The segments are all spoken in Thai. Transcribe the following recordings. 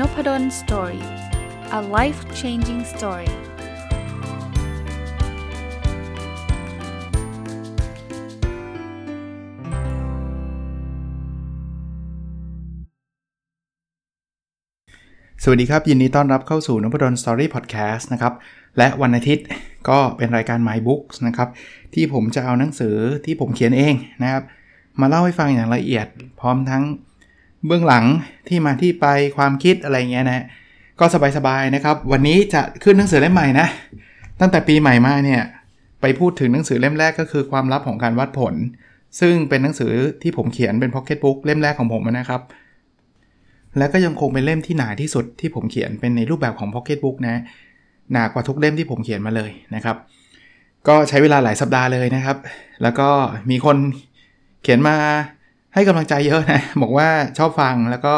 Nopadol Story a life changing story สวัสดีครับ ยินดีต้อนรับเข้าสู่นพดล Story Podcast นะครับ และวันอาทิตย์ก็เป็นรายการ My Books นะครับ ที่ผมจะเอาหนังสือที่ผมเขียนเองนะครับ มาเล่าให้ฟังอย่างละเอียด พร้อมทั้ง เบื้องหลังที่มาที่ไปความคิดอะไรเงี้ยนะ ก็สบายๆนะครับ วันนี้จะขึ้นหนังสือเล่มใหม่นะ ตั้งแต่ปีใหม่มาเนี่ย ไปพูดถึงหนังสือเล่มแรกก็คือความลับของการวัดผล ซึ่งเป็นหนังสือที่ผมเขียนเป็นพ็อกเก็ตบุ๊กเล่มแรกของผมนะครับ และก็ยังคงเป็นเล่มที่หนาที่สุดที่ผมเขียนเป็นในรูปแบบของพ็อกเก็ตบุ๊กนะ หนากว่าทุกเล่มที่ผมเขียนมาเลยนะครับ ก็ใช้เวลาหลายสัปดาห์เลยนะครับ แล้วก็มีคนเขียนมา ให้กำลังใจเยอะนะ บอกว่าชอบฟังแล้วก็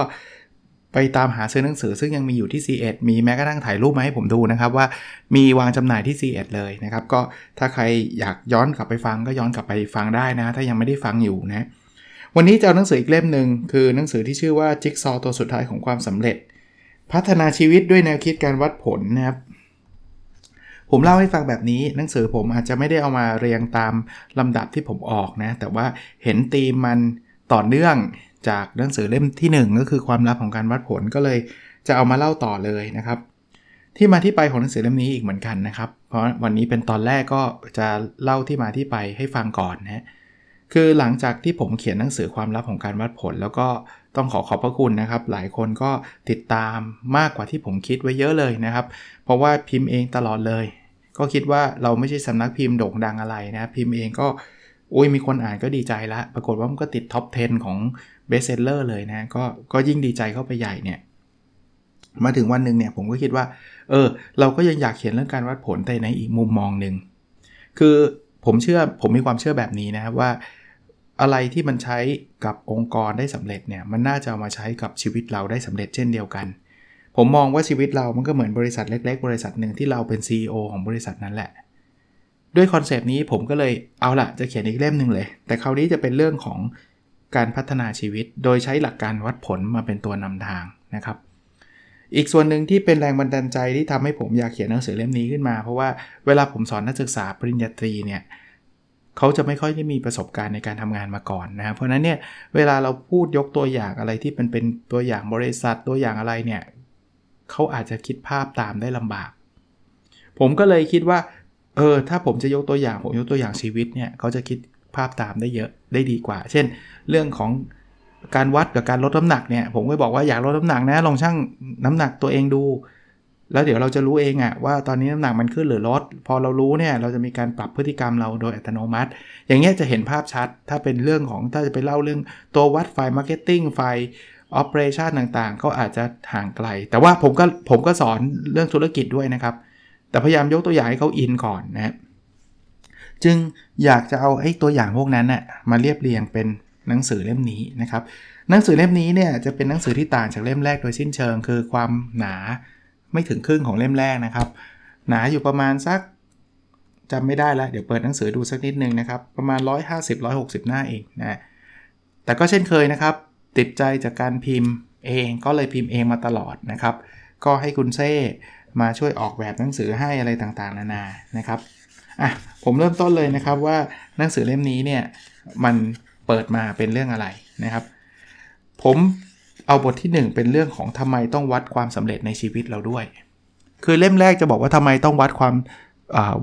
ไปตามหาซื้อหนังสือ ซึ่งยังมีอยู่ที่ C1 มีแม้กระทั่งถ่ายรูปมาให้ผมดูนะครับ ว่ามีวางจำหน่ายที่ C1 เลยนะครับ ก็ถ้าใครอยากย้อนกลับไปฟังก็ย้อนกลับไปฟังได้นะ ถ้ายังไม่ได้ฟังอยู่นะ วันนี้จะเอาหนังสืออีกเล่มหนึ่งคือหนังสือที่ชื่อว่าจิ๊กซอตัวสุดท้ายของความสำเร็จ พัฒนาชีวิตด้วยแนวคิดการวัดผลนะครับผมเล่าให้ฟังแบบนี้หนังสือผมอาจจะไม่ได้เอามาเรียงตามลำดับที่ผมออกนะ แต่ว่าเห็นตีมมัน ต่อเนื่องจากหนังสือเล่มที่ 1 ก็คือความลับของการวัดผลก็เลยจะเอามาเล่าต่อเลยนะครับ ที่มาที่ไปของหนังสือเล่มนี้อีกเหมือนกันนะครับ เพราะวันนี้เป็นตอนแรกก็จะเล่าที่มาที่ไปให้ฟังก่อนนะคือหลังจากที่ผมเขียนหนังสือความลับของการวัดผล แล้วก็ต้องขอขอบพระคุณนะครับ หลายคนก็ติดตามมากกว่าที่ผมคิดไว้เยอะเลยนะครับ เพราะว่าพิมพ์เองตลอดเลย ก็คิดว่าเราไม่ใช่สำนักพิมพ์โด่งดังอะไรนะพิมพ์เองก็ อุ้ยมีคนอ่านก็ดีใจละ ปรากฏว่ามันก็ติด top 10 ของ bestseller เลยนะก็ก็ยิ่งดีใจเข้าไปใหญ่เนี่ย มาถึงวันหนึ่งเนี่ยผมก็คิดว่า เออ เราก็ยังอยากเขียนเรื่องการวัดผลแต่ในอีกมุมมองหนึ่งคือผมเชื่อผมมีความเชื่อแบบนี้นะครับว่า อะไรที่มันใช้กับองค์กรได้สำเร็จเนี่ยมันน่าจะเอามาใช้กับชีวิตเราได้สำเร็จเช่นเดียวกัน ผมมองว่าชีวิตเรามันก็เหมือนบริษัทเล็ก ๆ บริษัทหนึ่งที่เราเป็น CEO ของบริษัทนั้นแหละ ด้วย concept นี้ผมก็เลยเอาละจะเขียนอีกเล่มหนึ่งเลย แต่คราวนี้จะเป็นเรื่องของการพัฒนาชีวิต โดยใช้หลักการวัดผลมาเป็นตัวนำทางนะครับ อีกส่วนหนึ่งที่เป็นแรงบันดาลใจที่ทำให้ผมอยากเขียนหนังสือเล่มนี้ขึ้นมา เพราะว่าเวลาผมสอนนักศึกษาปริญญาตรีเนี่ยเขาจะไม่ค่อยได้มีประสบการณ์ในการทำงานมาก่อนนะเพราะนั้นเนี่ยเวลาเราพูดยกตัวอย่างอะไรที่เป็นเป็นตัวอย่างบริษัทตัวอย่างอะไรเนี่ยเขาอาจจะคิดภาพตามได้ลำบาก ผมก็เลยคิดว่า เออถ้าผมจะยกตัวอย่างผมยกตัวอย่างชีวิตเนี่ยเขาจะคิดภาพตามได้เยอะได้ดีกว่า เช่น เรื่องของการวัดกับการลดน้ำหนักเนี่ยผมก็บอกว่าอยากลดน้ำหนักนะลองชั่งน้ำหนักตัวเองดู แล้วเดี๋ยวเราจะรู้เองอะว่าตอนนี้น้ำหนักมันขึ้นหรือลด พอเรารู้เนี่ยเราจะมีการปรับพฤติกรรมเราโดยอัตโนมัติ อย่างเงี้ยจะเห็นภาพชัด ถ้าเป็นเรื่องของถ้าจะไปเล่าเรื่องตัววัดฝ่าย marketing ฝ่าย operation ต่างๆ ก็อาจจะห่างไกล แต่ว่าผมก็ผมก็สอนเรื่องธุรกิจด้วยนะครับ แต่พยายามยกตัวอย่างให้เขาอินก่อนนะจึงอยากจะเอาไอ้ตัวอย่างพวกนั้นน่ะมาเรียบเรียงเป็นหนังสือเล่มนี้นะครับหนังสือเล่มนี้เนี่ยจะเป็นหนังสือที่ต่างจากเล่มแรกโดยสิ้นเชิง คือความหนาไม่ถึงครึ่งของเล่มแรกนะครับ หนาอยู่ประมาณสักจำไม่ได้แล้วเดี๋ยวเปิดหนังสือดูสักนิดนึงนะครับประมาณ 150-160 หน้าเองนะแต่ก็เช่นเคยนะครับ ติดใจจากการพิมพ์เองก็เลยพิมพ์เองมาตลอดนะครับ ก็ให้คุณเซ่ มาช่วยออกแบบหนังสือให้อะไรต่างๆ นานานะครับอะผมเริ่มต้นเลยนะครับว่าหนังสือเล่มนี้เนี่ยมันเปิดมาเป็นเรื่องอะไรนะครับ ผมเอาบทที่ 1 เป็นเรื่องของทำไมต้องวัดความสำเร็จในชีวิตเราด้วย คือเล่มแรกจะบอกว่าทำไมต้องวัดความ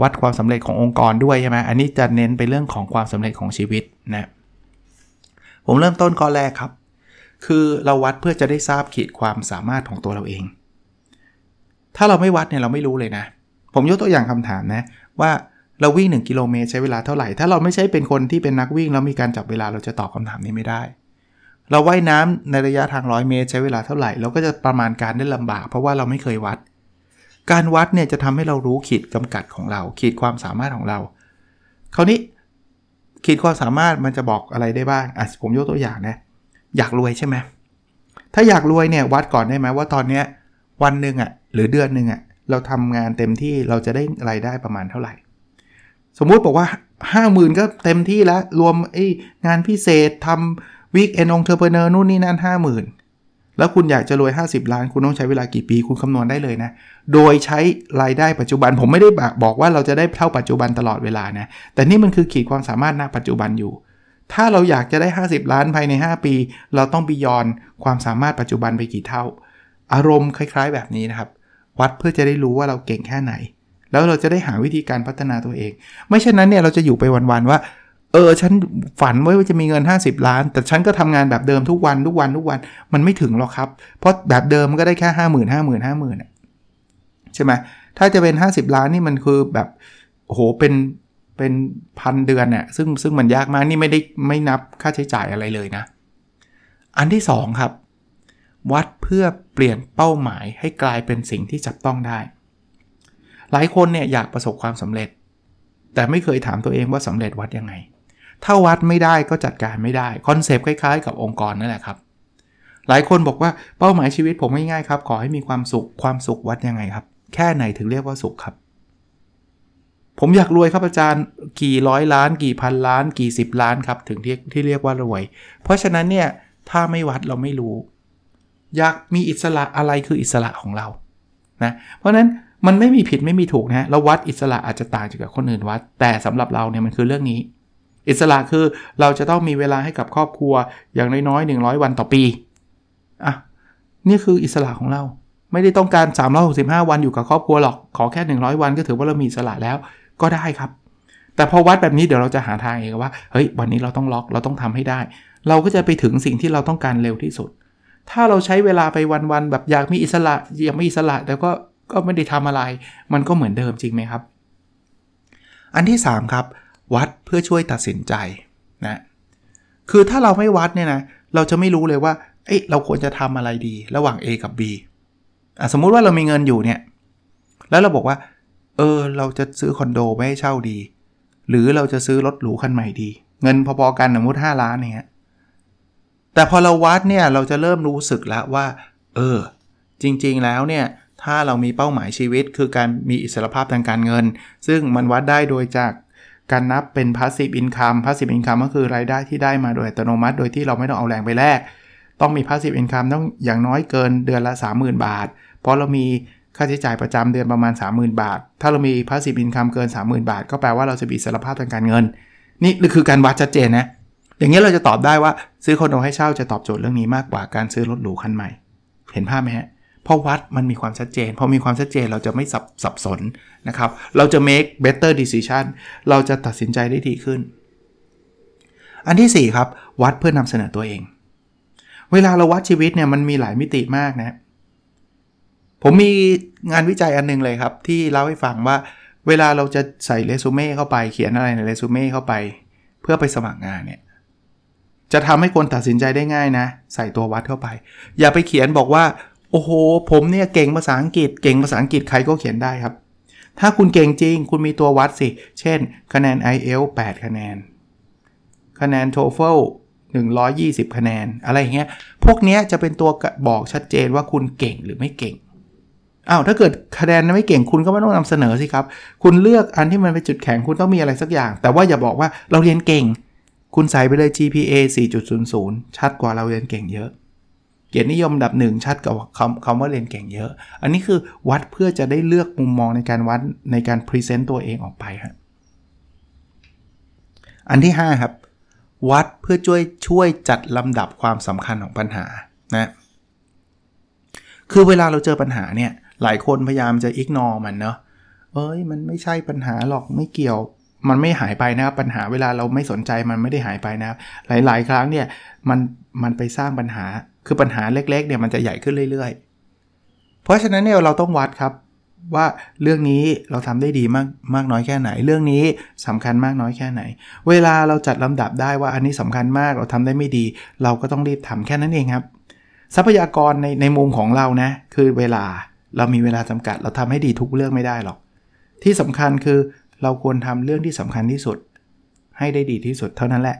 วัดความสำเร็จขององค์กรด้วยใช่ไหมอันนี้จะเน้นไปเรื่องของความสำเร็จของชีวิตนะผมเริ่มต้นข้อแรกครับ คือเราวัดเพื่อจะได้ทราบขีดความสามารถของตัวเราเอง ถ้าเราไม่วัดเนี่ยเราไม่รู้เลยนะ ผมยกตัวอย่างคำถามนะ ว่าเราวิ่ง 1 กิโลเมตรใช้เวลาเท่าไหร่ ถ้าเราไม่ใช่เป็นคนที่เป็นนักวิ่งแล้วมีการจับเวลาเราจะตอบคำถามนี้ไม่ได้ เราว่ายน้ำในระยะทางร้อยเมตรใช้เวลาเท่าไหร่ เราก็จะประมาณการได้ลำบาก เพราะว่าเราไม่เคยวัด การวัดเนี่ยจะทำให้เรารู้ขีดกำกัดของเรา ขีดความสามารถของเรา คราวนี้ขีดความสามารถมันจะบอกอะไรได้บ้างอะผมยกตัวอย่างนะอยากรวยใช่ไหมถ้าอยากรวยเนี่ยวัดก่อนได้ไหมว่าตอนเนี้ยวันหนึ่งอะ่ะ หรือเดือนหนึ่งอะ่ะเราทำงานเต็มที่เราจะได้รายได้ประมาณเท่าไหร่ สมมุติบอกว่า 50,000 ก็เต็มที่แล้ว รวมไอ้งานพิเศษทำวิกเอนองเทอร์เพเนอร์นู่นนี่นั่น50,000 แล้วคุณอยากจะรวย 50 ล้าน คุณต้องใช้เวลากี่ปี คุณคำนวณได้เลยนะ โดยใช้รายได้ปัจจุบัน ผมไม่ได้บอกว่าเราจะได้เท่าปัจจุบันตลอดเวลานะ แต่นี่มันคือขีดความสามารถณปัจจุบันอยู่ ถ้าเราอยากจะได้ 50 ล้านภายใน 5 ปี เราต้องบียอนความสามารถปัจจุบันไปกี่เท่า อารมณ์คล้าย ๆ แบบนี้นะครับ วัดเพื่อจะได้รู้ว่าเราเก่งแค่ไหน แล้วเราจะได้หาวิธีการพัฒนาตัวเอง ไม่เช่นนั้นเนี่ยเราจะอยู่ไปวันๆว่า เออฉันฝันไว้ว่าจะมีเงิน 50 ล้าน แต่ฉันก็ทำงานแบบเดิมทุกวันทุกวันทุกวันมันไม่ถึงหรอกครับ เพราะแบบเดิมมันก็ได้แค่ห้าหมื่นห้าหมื่นห้าหมื่นใช่ไหมถ้าจะเป็น 50 ล้านนี่มันคือแบบโอ้โหเป็นเป็นพันเดือนเนี่ยซึ่งซึ่งมันยากมากนี่ไม่ได้ไม่นับค่าใช้จ่ายอะไรเลยนะ อันที่ 2 ครับ วัดเพื่อเปลี่ยนเป้าหมายให้กลายเป็นสิ่งที่จับต้องได้ หลายคนเนี่ยอยากประสบความสำเร็จ แต่ไม่เคยถามตัวเองว่าสำเร็จวัดยังไง ถ้าวัดไม่ได้ก็จัดการไม่ได้ concept คล้ายๆ กับองค์กรนั่นแหละครับ หลายคนบอกว่าเป้าหมายชีวิตผมง่ายๆครับ ขอให้มีความสุขความสุขวัดยังไงครับ แค่ไหนถึงเรียกว่าสุขครับ ผมอยากรวยครับอาจารย์กี่ร้อยล้าน กี่พันล้าน กี่สิบล้านครับถึงที่ที่เรียกว่ารวย เพราะฉะนั้นเนี่ยถ้าไม่วัดเราไม่รู้ อยากมีอิสระอะไรคืออิสระของเรานะเพราะนั้นมันไม่มีผิดไม่มีถูกนะเราวัดอิสระอาจจะต่างจากคนอื่นวัด แต่สำหรับเราเนี่ยมันคือเรื่องนี้ อิสระคือเราจะต้องมีเวลาให้กับครอบครัวอย่างน้อยๆ100 วันต่อปีอะนี่คืออิสระของเรา ไม่ได้ต้องการ 365 วันอยู่กับครอบครัวหรอกขอแค่ 100 วันก็ถือว่าเรามีอิสระแล้วก็ได้ครับ แต่พอวัดแบบนี้เดี๋ยวเราจะหาทางเองว่าเฮ้ยวันนี้เราต้องล็อกเราต้องทำให้ได้ เราก็จะไปถึงสิ่งที่เราต้องการเร็วที่สุด ถ้าเราใช้เวลาไปวันๆแบบอยากมีอิสระอยากมีอิสระแต่ก็ก็ไม่ได้ทำอะไร มันก็เหมือนเดิมจริงไหมครับ อันที่ 3 ครับ วัดเพื่อช่วยตัดสินใจนะคือถ้าเราไม่วัดเนี่ยนะเราจะไม่รู้เลยว่าเอ้ยเราควรจะทำอะไรดีระหว่าง A กับ B อะสมมุติว่าเรามีเงินอยู่เนี่ยแล้วเราบอกว่า เออ เราจะซื้อคอนโดไว้ให้เช่าดี หรือเราจะซื้อรถหรูคันใหม่ดี เงินพอๆกันสมมติ5ล้านเนี่ย แต่พอเราวัดเนี่ยเราจะเริ่มรู้สึกแล้วว่า เออ จริงๆแล้วเนี่ย ถ้าเรามีเป้าหมายชีวิต คือการมีอิสรภาพทางการเงิน ซึ่งมันวัดได้โดยจากการนับเป็น passive income passive income ก็คือรายได้ที่ได้มาโดยอัตโนมัติ โดยที่เราไม่ต้องเอาแรงไปแลกต้องมี passive income ต้องอย่างน้อยเกินเดือนละ 30,000 บาท เพราะเรามีค่าใช้จ่ายประจำเดือนประมาณ 30,000 บาท ถ้าเรามี passive income เกิน 30,000 บาท ก็แปลว่าเราจะมีอิสรภาพทางการเงิน นี่คือการวัดชัดเจนนะ อย่างนี้เราจะตอบได้ว่าซื้อคอนโดให้เช่าจะตอบโจทย์เรื่องนี้มากกว่าการซื้อรถหรูคันใหม่ เห็นภาพไหมฮะพราะวัดมันมีความชัดเจน พอมีความชัดเจนเราจะไม่สับสบสนนะครับ เราจะ make better decision เราจะตัดสินใจได้ดีขึ้น อันที่ 4 ครับ วัดเพื่อนำเสนอตัวเอง เวลาเราวัดชีวิตเนี่ยมันมีหลายมิติมากนะ ผมมีงานวิจัยอันนึงเลยครับ ที่เล่าให้ฟังว่า เวลาเราจะใส่เรซูเม่เข้าไปเขียนอะไรในเรซูเม่เข้าไป เพื่อไปสมัครงานเนี่ย จะทำให้คนตัดสินใจได้ง่ายนะ ใส่ตัววัดเข้าไป อย่าไปเขียนบอกว่า โอ้โห ผมเนี่ยเก่งภาษาอังกฤษ เก่งภาษาอังกฤษใครก็เขียนได้ครับ ถ้าคุณเก่งจริง คุณมีตัววัดสิ เช่น คะแนน i e l t 8คะแนน คะแนน TOEFL 120 คะแนน อะไรอย่างเงี้ย พวกนี้จะเป็นตัวบอกชัดเจนว่าคุณเก่งหรือไม่เก่งอ้าวถ้าเกิดคะแนนไม่เก่งคุณก็ไม่ต้องนำเสนอสิครับ คุณเลือกอันที่มันเป็นจุดแข็งคุณต้องมีอะไรสักอย่าง แต่ว่าอย่าบอกว่าเราเรียนเก่ง คุณใส่ไปเลย GPA 4.00 ชัดกว่าเราเรียนเก่งเยอะ เกียรตินิยมอันดับหนึ่งชัดกับคำคำว่าเรียนเก่งเยอะ อันนี้คือวัดเพื่อจะได้เลือกมุมมองในการวัดในการ present ตัวเองออกไปครับอันที่ 5 ครับ วัดเพื่อช่วยช่วยจัดลำดับความสำคัญของปัญหานะคือเวลาเราเจอปัญหาเนี่ยหลายคนพยายามจะอิกนอมันเนาะเอ้ยมันไม่ใช่ปัญหาหรอกไม่เกี่ยว มันไม่หายไปนะครับ ปัญหาเวลาเราไม่สนใจมันไม่ได้หายไปนะครับ หลาย ๆ ครั้งเนี่ยมันมันไปสร้างปัญหาคือปัญหาเล็ก ๆ เนี่ยมันจะใหญ่ขึ้นเรื่อย ๆ เพราะฉะนั้นเนี่ยเราต้องวัดครับว่าเรื่องนี้เราทำได้ดีมากมากน้อยแค่ไหน เรื่องนี้สำคัญมากน้อยแค่ไหน เวลาเราจัดลำดับได้ว่าอันนี้สำคัญมากเราทำได้ไม่ดี เราก็ต้องรีบทำแค่นั้นเองครับ ทรัพยากรในในมุมของเรานะคือเวลาเรามีเวลาจำกัด เราทำให้ดีทุกเรื่องไม่ได้หรอก ที่สำคัญคือ เราควรทำเรื่องที่สำคัญที่สุด ให้ได้ดีที่สุดเท่านั้นแหละ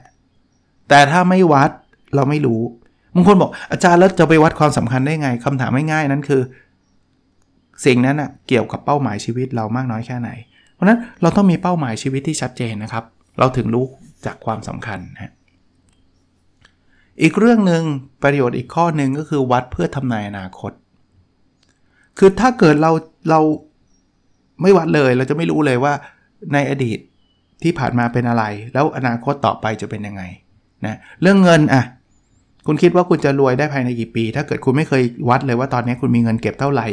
แต่ถ้าไม่วัดเราไม่รู้บางคนบอกอาจารย์แล้วจะไปวัดความสำคัญได้ไงคำถามง่ายๆนั้นคือ สิ่งนั้นอะเกี่ยวกับเป้าหมายชีวิตเรามากน้อยแค่ไหน เพราะนั้นเราต้องมีเป้าหมายชีวิตที่ชัดเจนนะครับ เราถึงรู้จากความสำคัญนะอีกเรื่องหนึ่งประโยชน์อีกข้อหนึ่งก็คือวัดเพื่อทำนายอนาคต คือถ้าเกิดเราเราไม่วัดเลยเราจะไม่รู้เลยว่า ในอดีตที่ผ่านมาเป็นอะไร แล้วอนาคตต่อไปจะเป็นยังไงนะเรื่องเงินอะคุณคิดว่าคุณจะรวยได้ภายในกี่ปี ถ้าเกิดคุณไม่เคยวัดเลยว่าตอนนี้คุณมีเงินเก็บเท่าไหร่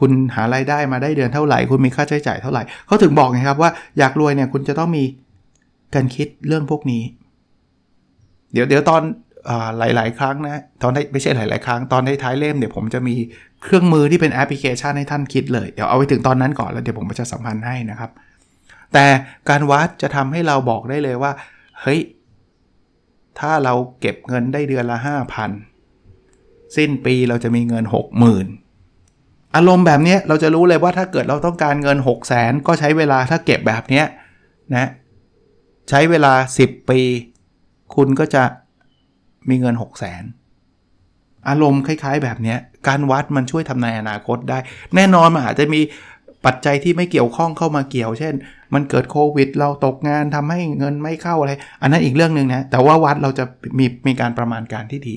คุณหารายได้มาได้เดือนเท่าไหร่ คุณมีค่าใช้จ่ายเท่าไหร่เขาถึงบอกไงครับว่าอยากรวยเนี่ยคุณจะต้องมีการคิดเรื่องพวกนี้ เดี๋ยวเดี๋ยวตอนหลาย ๆ ครั้งนะตอนไม่ใช่หลาย ๆ ครั้งตอนท้ายเล่มเดี๋ยวผมจะมีเครื่องมือที่เป็นแอปพลิเคชันให้ท่านคิดเลย เดี๋ยวเอาไปถึงตอนนั้นก่อนแล้วเดี๋ยวผมจะสัมพันธ์ให้นะครับ แต่การวัดจะทำให้เราบอกได้เลยว่า เฮ้ย ถ้าเราเก็บเงินได้เดือนละ 5,000 สิ้นปีเราจะมีเงิน 60,000 อารมณ์แบบนี้เราจะรู้เลยว่าถ้าเกิดเราต้องการเงิน 6 0 0 0 0ก็ใช้เวลาถ้าเก็บแบบนี้นะ ใช้เวลา 10 ปี คุณก็จะมีเงิน 6 0 0 0 0 0อารมณ์คล้าย ๆ แบบนี้การวัดมันช่วยทำนายอนาคตได้ แน่นอนมันอาจจะมี ปัจจัยที่ไม่เกี่ยวข้องเข้ามาเกี่ยว เช่น มันเกิดโควิด เราตกงานทำให้เงินไม่เข้าอะไร อันนั้นอีกเรื่องหนึ่งนะ แต่ว่าวัดเราจะมีมีการประมาณการที่ดี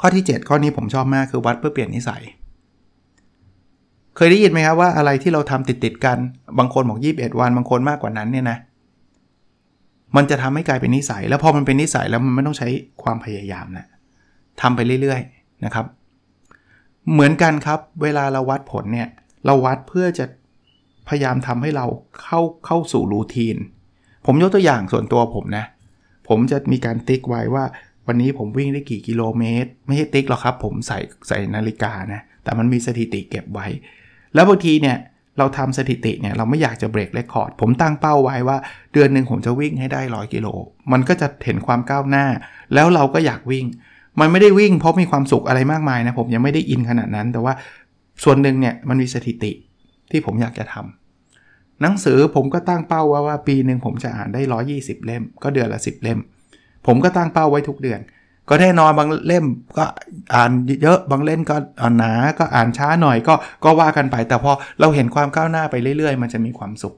ข้อที่ 7 ข้อนี้ผมชอบมากคือวัดเพื่อเปลี่ยนนิสัย เคยได้ยินไหมครับว่าอะไรที่เราทำติดติดกัน บางคนบอก21 วัน บางคนมากกว่านั้นเนี่ยนะ มันจะทำให้กลายเป็นนิสัย แล้วพอมันเป็นนิสัยแล้วมันไม่ต้องใช้ความพยายามนะทำไปเรื่อยๆนะครับ เหมือนกันครับ เวลาเราวัดผลเนี่ย เราวัดเพื่อจะพยายามทำให้เราเข้าเข้าสู่รูทีน ผมยกตัวอย่างส่วนตัวผมนะ ผมจะมีการติ๊กไว้ว่า วันนี้ผมวิ่งได้กี่กิโลเมตร ไม่ใช่ติ๊กหรอกครับ ผมใส่ใส่นาฬิกานะ แต่มันมีสถิติเก็บไว้ แล้วบางทีเนี่ยเราทำสถิติเนี่ยเราไม่อยากจะเบรกเรคคอร์ด ผมตั้งเป้าไว้ว่า เดือนหนึ่งผมจะวิ่งให้ได้ร้อยกิโล มันก็จะเห็นความก้าวหน้า แล้วเราก็อยากวิ่ง มันไม่ได้วิ่งเพราะมีความสุขอะไรมากมายนะ ผมยังไม่ได้อินขนาดนั้น แต่ว่า ส่วนหนึ่งเนี่ยมันมีสถิติที่ผมอยากจะทำหนังสือผมก็ตั้งเป้าว่าว่าปีหนึ่งผมจะอ่านได้ 120 เล่ม ก็เดือนละ 10 เล่ม ผมก็ตั้งเป้าไว้ทุกเดือน ก็แน่นอนบางเล่มก็อ่านเยอะบางเล่มก็อ่านหนาก็อ่านช้าหน่อยก็ก็ว่ากันไป แต่พอเราเห็นความก้าวหน้าไปเรื่อยๆ มันจะมีความสุข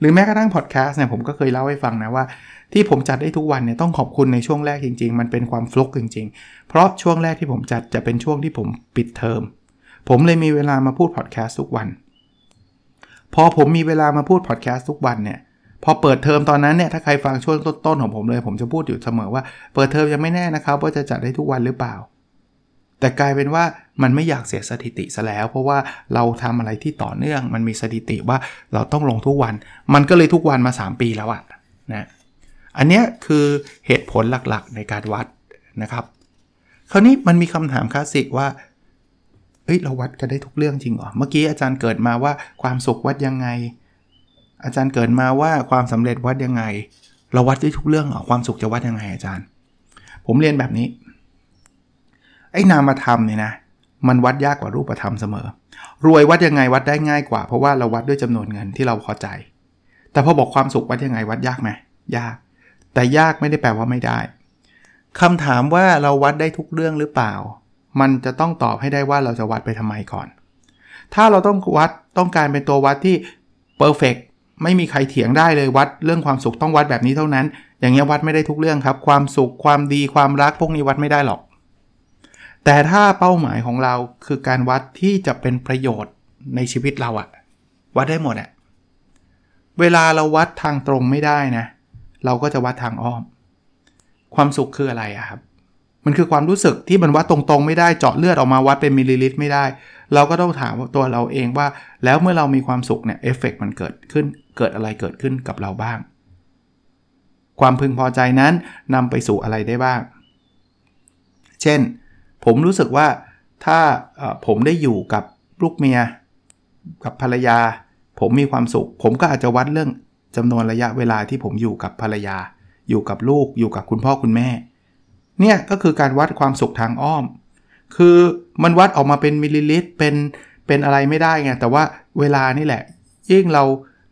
หรือแม้กระทั่งพอดแคสต์เนี่ยผมก็เคยเล่าให้ฟังนะว่าที่ผมจัดได้ทุกวันเนี่ยต้องขอบคุณในช่วงแรกจริง ๆ มันเป็นความฟลุกจริง ๆ เพราะช่วงแรกที่ผมจัดจะเป็นช่วงที่ผมปิดเทอม ผมเลยมีเวลามาพูดพอดแคสต์ทุกวัน พอผมมีเวลามาพูดพอดแคสต์ทุกวันเนี่ยพอเปิดเทอมตอนนั้นเนี่ยถ้าใครฟังช่วงต้นๆของผมเลย ผมจะพูดอยู่เสมอว่าเปิดเทอมยังไม่แน่นะครับว่าจะจัดได้ทุกวันหรือเปล่า แต่กลายเป็นว่ามันไม่อยากเสียสถิติซะแล้ว เพราะว่าเราทำอะไรที่ต่อเนื่อง มันมีสถิติว่าเราต้องลงทุกวัน มันก็เลยทุกวันมา 3 ปีแล้วอะนะอันนี้คือเหตุผลหลักๆในการวัดนะครับ คราวนี้มันมีคำถามคลาสสิกว่า เฮ้ยเราวัดกันได้ทุกเรื่องจริงเหรอ เมื่อกี้อาจารย์เกิดมาว่าความสุขวัดยังไง อาจารย์เกิดมาว่าความสำเร็จวัดยังไง เราวัดได้ทุกเรื่องเหรอ ความสุขจะวัดยังไงอาจารย์ ผมเรียนแบบนี้ ไอ้นามธรรมเนี่ยนะ มันวัดยากกว่ารูปธรรมเสมอ รวยวัดยังไงวัดได้ง่ายกว่า เพราะว่าเราวัดด้วยจำนวนเงินที่เราพอใจ แต่พอบอกความสุขวัดยังไงวัดยากไหมยาก แต่ยากไม่ได้แปลว่าไม่ได้คำถามว่าเราวัดได้ทุกเรื่องหรือเปล่า มันจะต้องตอบให้ได้ว่าเราจะวัดไปทำไมก่อน ถ้าเราต้องวัดต้องการเป็นตัววัดที่เพอร์เฟกไม่มีใครเถียงได้เลยวัดเรื่องความสุขต้องวัดแบบนี้เท่านั้น อย่างเงี้ยวัดไม่ได้ทุกเรื่องครับ ความสุขความดีความรักพวกนี้วัดไม่ได้หรอก แต่ถ้าเป้าหมายของเราคือการวัดที่จะเป็นประโยชน์ในชีวิตเราอะวัดได้หมดอะเวลาเราวัดทางตรงไม่ได้นะ เราก็จะวัดทางอ้อม ความสุขคืออะไรอะครับ มันคือความรู้สึกที่มันวัดตรงๆ ไม่ได้เจาะเลือดออกมาวัดเป็นมิลลิลิตรไม่ได้ เราก็ต้องถามตัวเราเองว่า แล้วเมื่อเรามีความสุขเนี่ยเอฟเฟกมันเกิดขึ้นเกิดอะไรเกิดขึ้นกับเราบ้าง ความพึงพอใจนั้นนำไปสู่อะไรได้บ้าง เช่น ผมรู้สึกว่าถ้าผมได้อยู่กับลูกเมีย กับภรรยา ผมมีความสุข ผมก็อาจจะวัดเรื่องจำนวนระยะเวลาที่ผมอยู่กับภรรยา อยู่กับลูกอยู่กับคุณพ่อคุณแม่ เนี่ยก็คือการวัดความสุขทางอ้อม คือมันวัดออกมาเป็นมิลลิลิตรเป็นเป็นอะไรไม่ได้ไงแต่ว่าเวลานี่แหละ ยิ่งเรา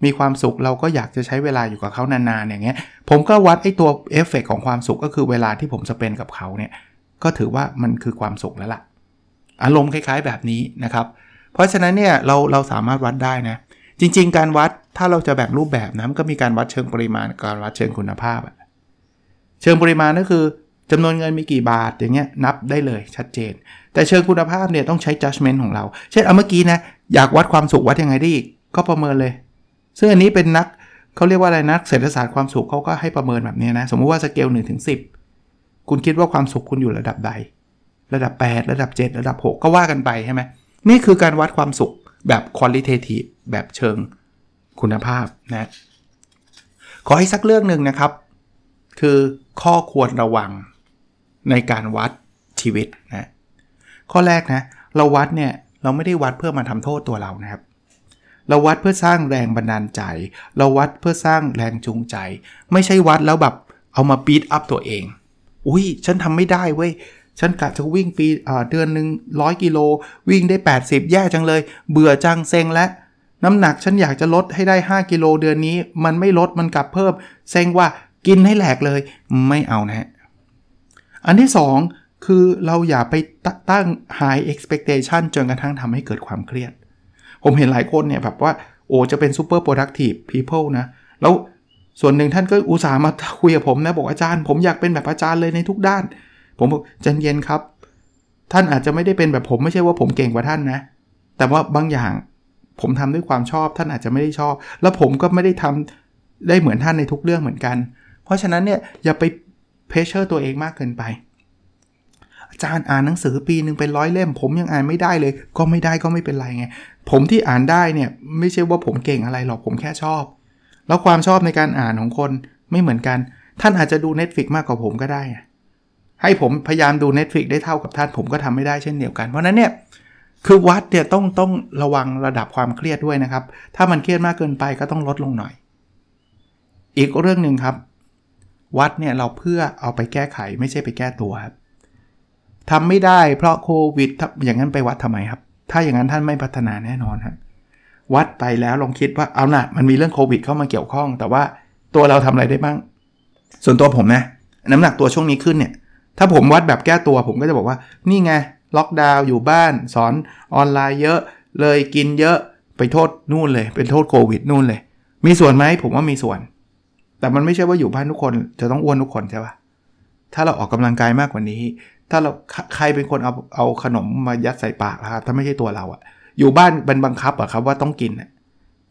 มีความสุขเราก็อยากจะใช้เวลาอยู่กับเขานานๆอย่างเงี้ย ผมก็วัดไอ้ตัวเอฟเฟกของความสุขก็คือเวลาที่ผมสเปนกับเขาเนี่ยก็ถือว่ามันคือความสุขแล้วล่ะ อารมณ์คล้ายๆแบบนี้นะครับ เพราะฉะนั้นเนี่ยเราเราสามารถวัดได้นะ จริง ๆ การวัดถ้าเราจะแบ่งรูปแบบนะมันก็มีการวัดเชิงปริมาณการวัดเชิงคุณภาพ เชิงปริมาณก็คือ จำนวนเงินมีกี่บาทอย่างเงี้ยนับได้เลยชัดเจน แต่เชิงคุณภาพเนี่ยต้องใช้ judgment ของเรา เช่นเอาเมื่อกี้นะอยากวัดความสุขวัดยังไงได้อีกก็ประเมินเลย ซึ่งอันนี้เป็นนักเขาเรียกว่าอะไรนักเศรษฐศาสตร์ความสุขเขาก็ให้ประเมินแบบนี้นะ สมมุติว่าสเกล1ถึง10คุณคิดว่าความสุขคุณอยู่ระดับใด ระดับ 8 ระดับ 7 ระดับ 6 ก็ว่ากันไปใช่ไหมนี่คือการวัดความสุขแบบ qualitative แบบเชิงคุณภาพนะขอให้สักเรื่องหนึ่งนะครับ คือข้อควรระวัง ในการวัดชีวิตนะข้อแรกนะเราวัดเนี่ยเราไม่ได้วัดเพื่อมาทำโทษตัวเรานะครับ เราวัดเพื่อสร้างแรงบันดาลใจ เราวัดเพื่อสร้างแรงจูงใจ ไม่ใช่วัดแล้วแบบเอามาปีดอัพตัวเอง อุ้ยฉันทำไม่ได้เว้ยฉันกะจะวิ่งปีเดือนหนึ่งร้อยกิโลวิ่งได้ 80 แย่จังเลย เบื่อจังเซ็งและน้ำหนักฉันอยากจะลดให้ได้ 5 กิโลเดือนนี้ มันไม่ลดมันกลับเพิ่ม เซ็งว่ากินให้แหลกเลย ไม่เอานะฮะ อันที่ 2 คือเราอย่าไปตั้ง high expectation จนกระทั่งทำให้เกิดความเครียด ผมเห็นหลายคนเนี่ยแบบว่าโอ้จะเป็น super productive people นะ แล้วส่วนหนึ่งท่านก็อุตส่าห์มาคุยกับผมนะ บอกอาจารย์ ผมอยากเป็นแบบอาจารย์เลยในทุกด้าน ผมบอกใจเย็นครับ ท่านอาจจะไม่ได้เป็นแบบผมไม่ใช่ว่าผมเก่งกว่าท่านนะ แต่ว่าบางอย่างผมทำด้วยความชอบ ท่านอาจจะไม่ได้ชอบ แล้วผมก็ไม่ได้ทำได้เหมือนท่านในทุกเรื่องเหมือนกัน เพราะฉะนั้นเนี่ยอย่าไป เพชเชอร์ตัวเองมากเกินไป อาจารย์อ่านหนังสือปีหนึ่งเป็นร้อยเล่ม ผมยังอ่านไม่ได้เลย ก็ไม่ได้ก็ไม่เป็นไรไง ผมที่อ่านได้เนี่ยไม่ใช่ว่าผมเก่งอะไรหรอกผมแค่ชอบ แล้วความชอบในการอ่านของคนไม่เหมือนกัน ท่านอาจจะดู Netflix มากกว่าผมก็ได้ ให้ผมพยายามดู Netflix ได้เท่ากับท่านผมก็ทำไม่ได้เช่นเดียวกัน เพราะนั้นเนี่ยคือวัดเนี่ยต้องต้องระวังระดับความเครียดด้วยนะครับ ถ้ามันเครียดมากเกินไปก็ต้องลดลงหน่อย อีกเรื่องหนึ่งครับ วัดเนี่ยเราเพื่อเอาไปแก้ไขไม่ใช่ไปแก้ตัวครับทำไม่ได้เพราะโควิดอย่างนั้นไปวัดทำไมครับ ถ้าอย่างนั้นท่านไม่พัฒนาแน่นอนครับวัดไปแล้วลองคิดว่าเอาหนะมันมีเรื่องโควิดเข้ามาเกี่ยวข้อง แต่ว่าตัวเราทำอะไรได้บ้าง ส่วนตัวผมนะ น้ำหนักตัวช่วงนี้ขึ้นเนี่ย ถ้าผมวัดแบบแก้ตัวผมก็จะบอกว่า นี่ไงล็อกดาวน์อยู่บ้าน สอนออนไลน์เยอะ เลยกินเยอะไปโทษนู่นเลย เป็นโทษโควิดนู่นเลย มีส่วนไหมผมว่ามีส่วน แต่มันไม่ใช่ว่าอยู่บ้านทุกคนจะต้องอ้วนทุกคนใช่ปะถ้าเราออกกำลังกายมากกว่านี้ ถ้าเราใครเป็นคนเอาเอาขนมมายัดใส่ปากครับถ้าไม่ใช่ตัวเราอะอยู่บ้านเป็นบังคับอะครับว่าต้องกิน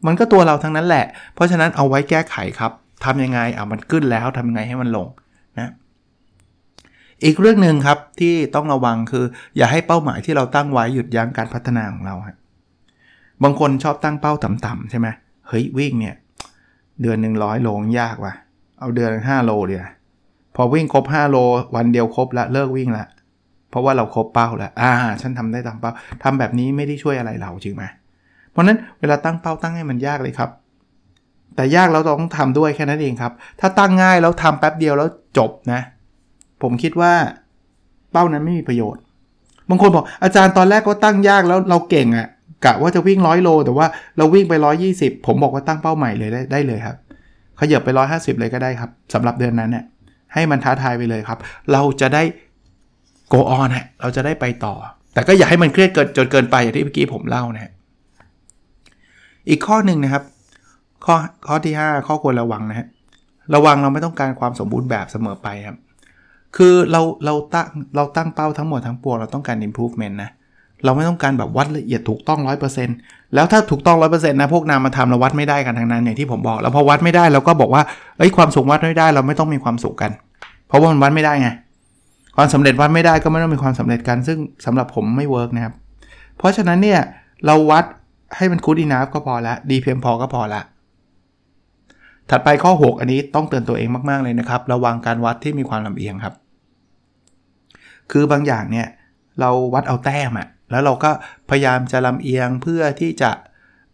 มันก็ตัวเราทั้งนั้นแหละ เพราะฉะนั้นเอาไว้แก้ไขครับทำยังไงอะมันขึ้นแล้วทำยังไงให้มันลงนะอีกเรื่องหนึ่งครับที่ต้องระวังคือ อย่าให้เป้าหมายที่เราตั้งไว้หยุดยั้งการพัฒนาของเราครับบางคนชอบตั้งเป้าต่ำๆใช่ไหมเฮ้ยวิ่งเนี่ย เดือนหนึ่งร้อยโลยากว่ะ เอาเดือนห้าโลเดียวพอวิ่งครบ5โลวันเดียวครบละเลิกวิ่งละเพราะว่าเราครบเป้าแล้วอ่า ฉันทำได้ตามเป้าทำแบบนี้ไม่ได้ช่วยอะไรเราจริงไหมเพราะนั้นเวลาตั้งเป้าตั้งให้มันยากเลยครับ แต่ยากเราต้องทำด้วยแค่นั้นเองครับ ถ้าตั้งง่ายแล้วทำแป๊บเดียวแล้วจบนะ ผมคิดว่าเป้านั้นไม่มีประโยชน์ บางคนบอกอาจารย์ตอนแรกก็ตั้งยากแล้วเราเก่งอะ่ะ กะว่าจะวิ่งร้อยโล แต่ว่าเราวิ่งไป 120 ผมบอกว่าตั้งเป้าใหม่เลยได้ได้เลยครับ ขยับไป 150 เลยก็ได้ครับสำหรับเดือนนั้นเนี่ยให้มันท้าทายไปเลยครับ เราจะได้ go on ฮะเราจะได้ไปต่อ แต่ก็อย่าให้มันเครียดเกินจนเกินไปอย่างที่เมื่อกี้ผมเล่านะอีกข้อหนึ่งนะครับ ข้อข้อที่ 5 ข้อควรระวังนะฮะระวังเราไม่ต้องการความสมบูรณ์แบบเสมอไปครับ คือเราเราตั้งเราตั้งเป้าทั้งหมดทั้งปวงเราต้องการ improvement นะเเราไม่ต้องการแบบวัดละเอียดถูกต้อง 100%แล้วถ้าถูกต้อง 100%นะพวกนามธรรมเราวัดไม่ได้กันทั้งนั้นอย่างที่ผมบอก แล้วพอวัดไม่ได้เราก็บอกว่าเอ้ยความสุขวัดไม่ได้เราไม่ต้องมีความสุขกัน เพราะว่ามันวัดไม่ได้ไงความสำเร็จวัดไม่ได้ก็ไม่ต้องมีความสำเร็จกัน ซึ่งสำหรับผมไม่ work นะครับ เพราะฉะนั้นเนี่ยเราวัดให้มัน good enough ก็พอละดีเพียงพอก็พอละถัดไปข้อ 6 อันนี้ต้องเตือนตัวเองมาก ๆ เลยนะครับ ระวังการวัดที่มีความลำเอียงครับ คือบางอย่างเนี่ย เราวัดเอาแต้มอะ แล้วเราก็พยายามจะลำเอียงเพื่อที่จะ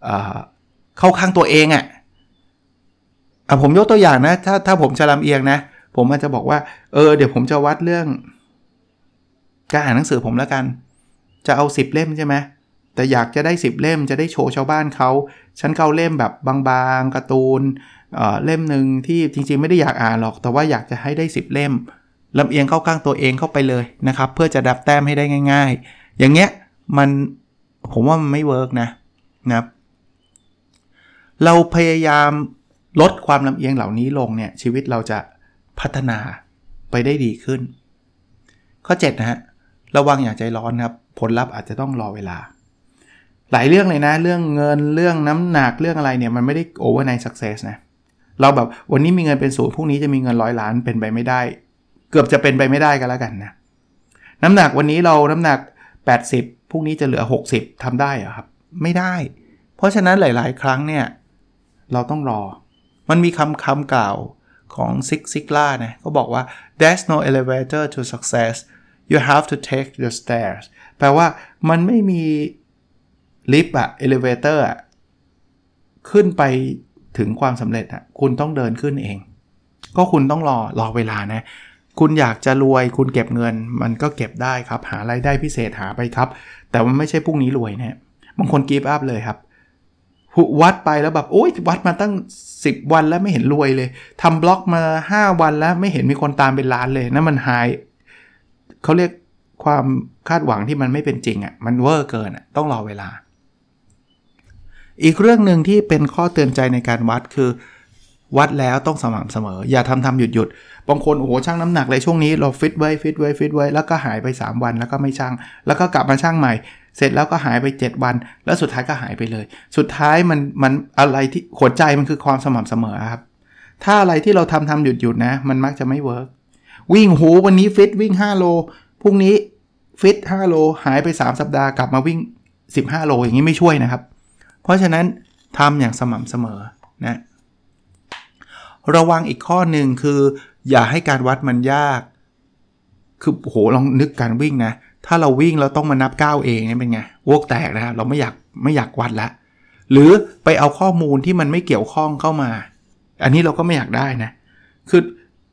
เเข้าข้างตัวเองอะ่ะผมยกตัวอย่างนะ ถ้าถ้าผมจะลำเอียงนะ ผมอาจจะบอกว่า เออ เดี๋ยวผมจะวัดเรื่อง การอ่านหนังสือผมแล้วกัน จะเอา 10 เล่มใช่ไหมแต่อยากจะได้ 10 เล่มจะได้โชว์ชาวบ้านเขาฉันเข้าเล่มแบบบางๆการ์ตูนเเล่มหนึ่งที่จริงๆ ไม่ได้อยากอ่านหรอก แต่ว่าอยากจะให้ได้ 10 เล่มลำเอียงเข้าข้างตัวเองเข้าไปเลยนะครับ เพื่อจะนับแต้มให้ได้ง่าย ๆ อย่างเงี้ย มันผมว่ามันไม่ work นะนะครับ เราพยายามลดความลำเอียงเหล่านี้ลงเนี่ยชีวิตเราจะพัฒนาไปได้ดีขึ้น ข้อ 7 นะฮะระวังอย่าใจร้อนครับ ผลลัพธ์อาจจะต้องรอเวลา หลายเรื่องเลยนะ เรื่องเงินเรื่องน้ำหนักเรื่องอะไรเนี่ยมันไม่ได้ overnight success นะเราแบบวันนี้มีเงินเป็นศูนย์พรุ่งนี้จะมีเงินร้อยล้านเป็นไปไม่ได้ เกือบจะเป็นไปไม่ได้กันแล้วกันนะน้ำหนักวันนี้เราน้ำหนัก 80 พรุ่งนี้จะเหลือ 60ทำได้เหรอครับ ไม่ได้ เพราะฉะนั้นหลาย ๆ ครั้งเนี่ย เราต้องรอ มันมีคำคำกล่าวของซิกซิกล่านะก็บอกว่า there's no elevator to success you have to take the stairs แปลว่ามันไม่มีลิฟต์อะ elevator อะขึ้นไปถึงความสำเร็จอะคุณต้องเดินขึ้นเอง ก็คุณต้องรอรอเวลานะ คุณอยากจะรวยคุณเก็บเงิน มันก็เก็บได้ครับ หาไรายได้พิเศษหาไปครับ แต่มันไม่ใช่พรุ่งนี้รวยนะบางคนกีบอัพเลยครับวัดไปแล้วแบบโอ้ยวัดมาตั้ง 10 วันแล้วไม่เห็นรวยเลยทำบล็อกมา 5 วันแล้วไม่เห็นมีคนตามเป็นล้านเลยนั่นมันหายเขาเรียกความคาดหวังที่มันไม่เป็นจริงอะ่ะมันเวอร์เกินอะ่ะต้องรอเวลา อีกเรื่องหนึ่งที่เป็นข้อเตือนใจในการวัดคือ วัดแล้วต้องสม่ำเสมอ อย่าทำทำหยุดหยุดบางคนโอ้โหชั่งน้ำหนักเลยช่วงนี้เราฟิตไว้ฟิตไว้ฟิตไว้แล้วก็หายไป 3 วันแล้วก็ไม่ชั่ง แล้วก็กลับมาชั่งใหม่ เสร็จแล้วก็หายไป 7 วัน แล้วสุดท้ายก็หายไปเลย สุดท้ายมันมันอะไรที่หัวใจมันคือความสม่ำเสมอครับ ถ้าอะไรที่เราทำทำหยุดหยุดนะ มันมักจะไม่ work วิ่งโหวันนี้ฟิตวิ่ง 5 โลพรุ่งนี้ฟิต5โลหายไป 3 สัปดาห์กลับมาวิ่ง 15 โลอย่างนี้ไม่ช่วยนะครับ เพราะฉะนั้นทำอย่างสม่ำเสมอนะ ระวังอีกข้อหนึ่งคือ อย่าให้การวัดมันยาก คือโหลองนึกการวิ่งนะ ถ้าเราวิ่งเราต้องมานับก้าวเองนี่เป็นไงวกแตกนะครับเราไม่อยากไม่อยากวัดละ หรือไปเอาข้อมูลที่มันไม่เกี่ยวข้องเข้ามา อันนี้เราก็ไม่อยากได้นะคือ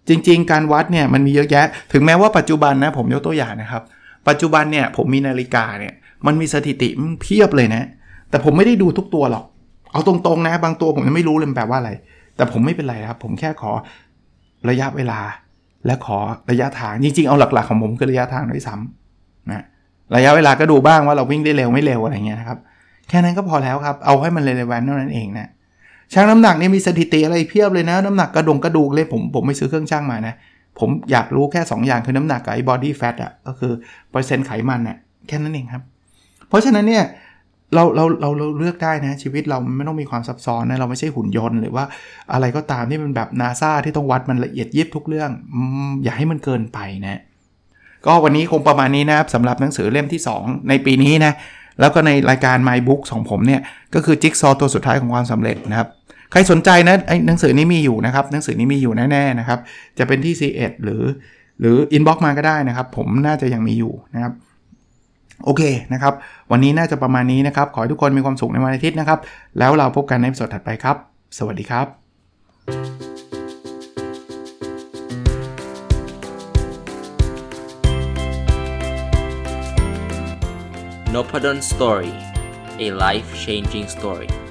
จริง ๆ การวัดเนี่ยมันมีเยอะแยะ ถึงแม้ว่าปัจจุบันนะผมยกตัวอย่างนะครับ ปัจจุบันเนี่ยผมมีนาฬิกาเนี่ยมันมีสถิติเพียบเลยนะ แต่ผมไม่ได้ดูทุกตัวหรอก เอาตรงๆนะ บางตัวผมยังไม่รู้เลยแปลว่าอะไร แต่ผมไม่เป็นไรครับ ผมแค่ขอระยะเวลา และขอระยะทาง จริงๆ เอาหลักๆของผมคือระยะทางด้วยซ้ำนะระยะเวลาก็ดูบ้างว่าเราวิ่งได้เร็วไม่เร็วอะไรเงี้ยนะครับ แค่นั้นก็พอแล้วครับ เอาให้มันเรเลวันเท่านั้นเองนะช่างน้ำหนักนี่มีสถิติอะไรเพียบเลยนะ น้ำหนักกระดงกระดูกเลยผมผมไม่ซื้อเครื่องช่างมานะ ผมอยากรู้แค่ 2 อย่างคือน้ำหนักกับไอ้บอดี้แฟทอะก็คือเปอร์เซ็นต์ไขมันอะแค่นั้นเองครับ เพราะฉะนั้นเนี่ย เราเราเราเราเลือกได้นะชีวิตเราไม่ต้องมีความซับซ้อนนะเราไม่ใช่หุ่นยนต์หรือว่าอะไรก็ตามที่มันแบบนาซาที่ต้องวัดมันละเอียดยิบทุกเรื่องอย่าให้มันเกินไปนะ ก็วันนี้คงประมาณนี้นะครับสำหรับหนังสือเล่มที่ 2 ในปีนี้นะ แล้วก็ในรายการ My Book ของผมเนี่ย ก็คือจิ๊กซอตัวสุดท้ายของความสำเร็จนะครับใครสนใจนะไอ้หนังสือนี้มีอยู่นะครับหนังสือนี้มีอยู่แน่ๆนะครับ จะเป็นที่ C1 หรือ หรืออินบ็อกมาก็ได้นะครับ ผมน่าจะยังมีอยู่นะครับ โอเคนะครับ วันนี้น่าจะประมาณนี้นะครับ ขอให้ทุกคนมีความสุขในวันอาทิตย์นะครับ แล้วเราพบกันในสดถัดไปครับ สวัสดีครับ n o p a d o n Story a life changing story